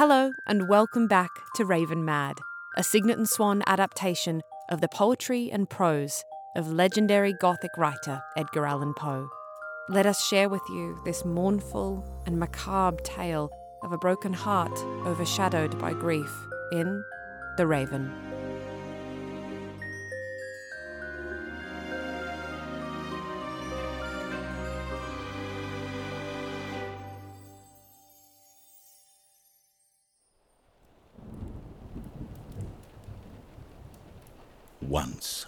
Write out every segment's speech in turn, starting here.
Hello, and welcome back to RavenMad, a Cygnet and Swan adaptation of the poetry and prose of legendary Gothic writer Edgar Allan Poe. Let us share with you this mournful and macabre tale of a broken heart overshadowed by grief in The Raven.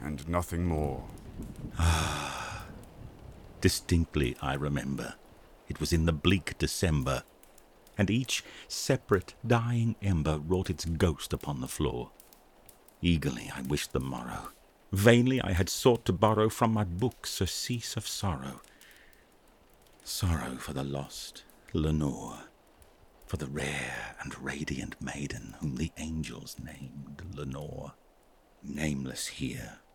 and nothing more. Ah. Distinctly I remember. It was in the bleak December, and each separate dying ember wrought its ghost upon the floor. Eagerly I wished the morrow. Vainly I had sought to borrow from my book surcease of sorrow. Sorrow for the lost Lenore, for the rare and radiant maiden whom the angels named Lenore, nameless here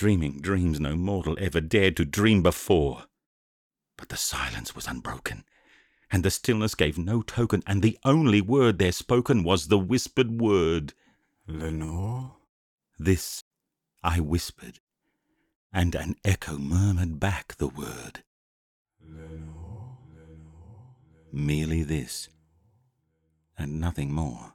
dreaming dreams no mortal ever dared to dream before. But the silence was unbroken, and the stillness gave no token, and the only word there spoken was the whispered word. Lenore? This I whispered, and an echo murmured back the word. Lenore? Merely this, and nothing more.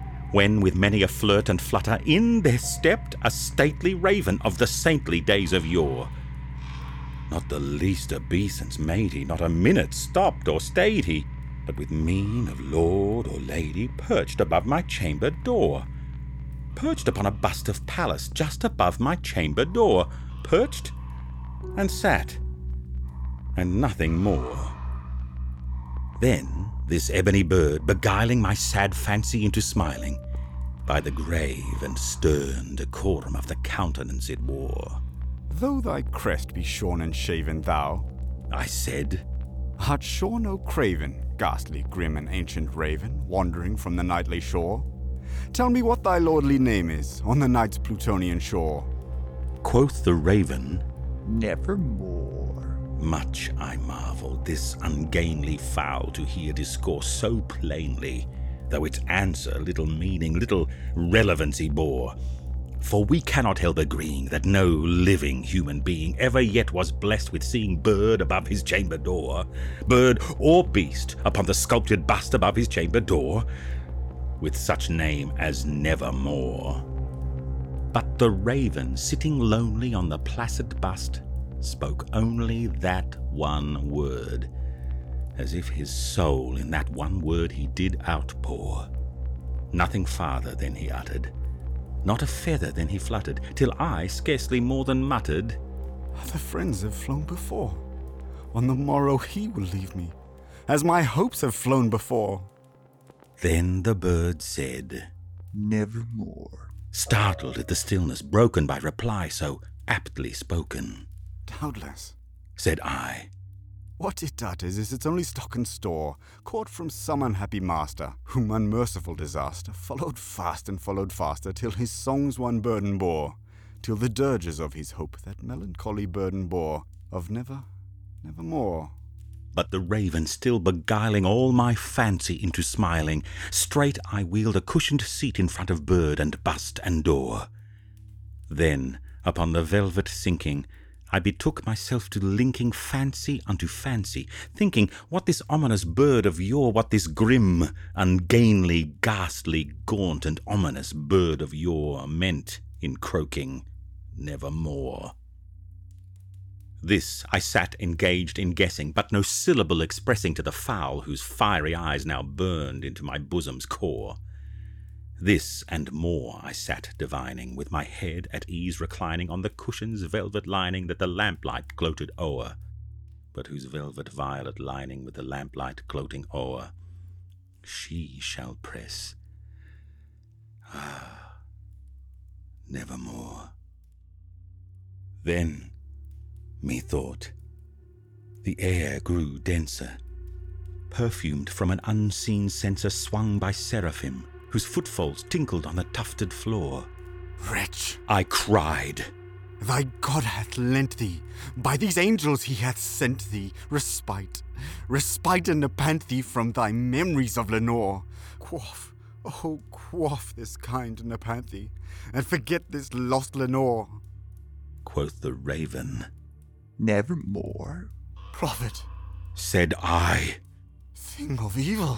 when with many a flirt and flutter in there stepped a stately raven of the saintly days of yore. Not the least obeisance made he, not a minute stopped or stayed he, but with mien of lord or lady perched above my chamber door. Perched upon a bust of Pallas just above my chamber door, perched and sat, and nothing more. Then this ebony bird, beguiling my sad fancy into smiling, by the grave and stern decorum of the countenance it wore, Though thy crest be shorn and shaven, thou I said, art sure no craven, ghastly, grim, and ancient raven, wandering from the nightly shore. Tell me what thy lordly name is on the night's Plutonian shore. Quoth the raven, Nevermore. Much I marvelled this ungainly fowl to hear discourse so plainly, though its answer little meaning, little relevancy bore. For we cannot help agreeing that no living human being ever yet was blessed with seeing bird above his chamber door, bird or beast upon the sculptured bust above his chamber door, with such name as Nevermore. But the raven, sitting lonely on the placid bust, spoke only that one word, as if his soul in that one word he did outpour. Nothing farther than he uttered, not a feather then he fluttered, till I scarcely more than muttered, Other friends have flown before. On the morrow he will leave me, as my hopes have flown before. Then the bird said, Nevermore. startled at the stillness broken by reply so aptly spoken. Doubtless. Said I, What it utters is its only stock and store, caught from some unhappy master, whom unmerciful disaster followed fast and followed faster, till his songs one burden bore, till the dirges of his hope that melancholy burden bore, of never, nevermore. But the raven still beguiling all my fancy into smiling, straight I wheeled a cushioned seat in front of bird and bust and door. Then, upon the velvet sinking, I betook myself to linking fancy unto fancy, thinking what this ominous bird of yore, what this grim, ungainly, ghastly, gaunt, and ominous bird of yore meant in croaking nevermore. This I sat engaged in guessing, but no syllable expressing to the fowl whose fiery eyes now burned into my bosom's core. This and more I sat divining, with my head at ease reclining on the cushion's velvet lining that the lamplight gloated o'er, but whose velvet violet lining with the lamplight gloating o'er she shall press. Ah, nevermore. Then, methought, the air grew denser, perfumed from an unseen censer swung by seraphim, whose footfalls tinkled on the tufted floor. Wretch, I cried, thy God hath lent thee, by these angels he hath sent thee, respite, respite and nepenthe from thy memories of Lenore. Quaff, oh, quaff this kind nepenthe, and forget this lost Lenore. quoth the raven. Nevermore. Prophet, Said I, thing of evil.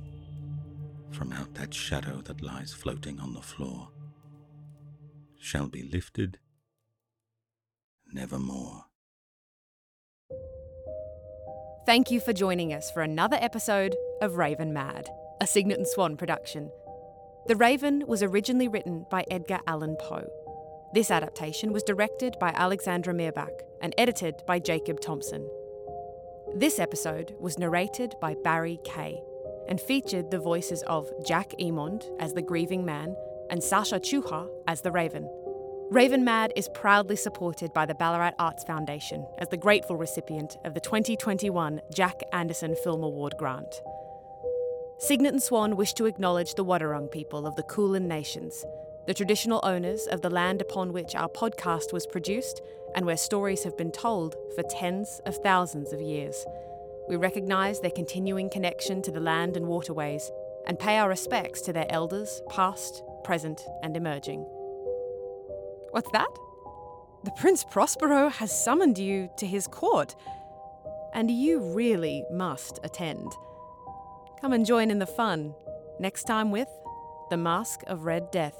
from out that shadow that lies floating on the floor, shall be lifted nevermore. Thank you for joining us for another episode of RavenMad, a Cygnet and Swan production. The Raven was originally written by Edgar Allan Poe. This adaptation was directed by Alexandra Meerbach and edited by Jacob Thompson. This episode was narrated by Barry Kay and featured the voices of Jack Emond as the grieving man and Sasha Cuha as the Raven. RavenMad is proudly supported by the Ballarat Arts Foundation as the grateful recipient of the 2021 Jack Anderson Film Award grant. Cygnet and Swan wish to acknowledge the Wadawurrung people of the Kulin Nations, the traditional owners of the land upon which our podcast was produced and where stories have been told for tens of thousands of years. We recognise their continuing connection to the land and waterways and pay our respects to their elders, past, present, and emerging. What's that? The Prince Prospero has summoned you to his court, and you really must attend. Come and join in the fun next time with The Masque of Red Death.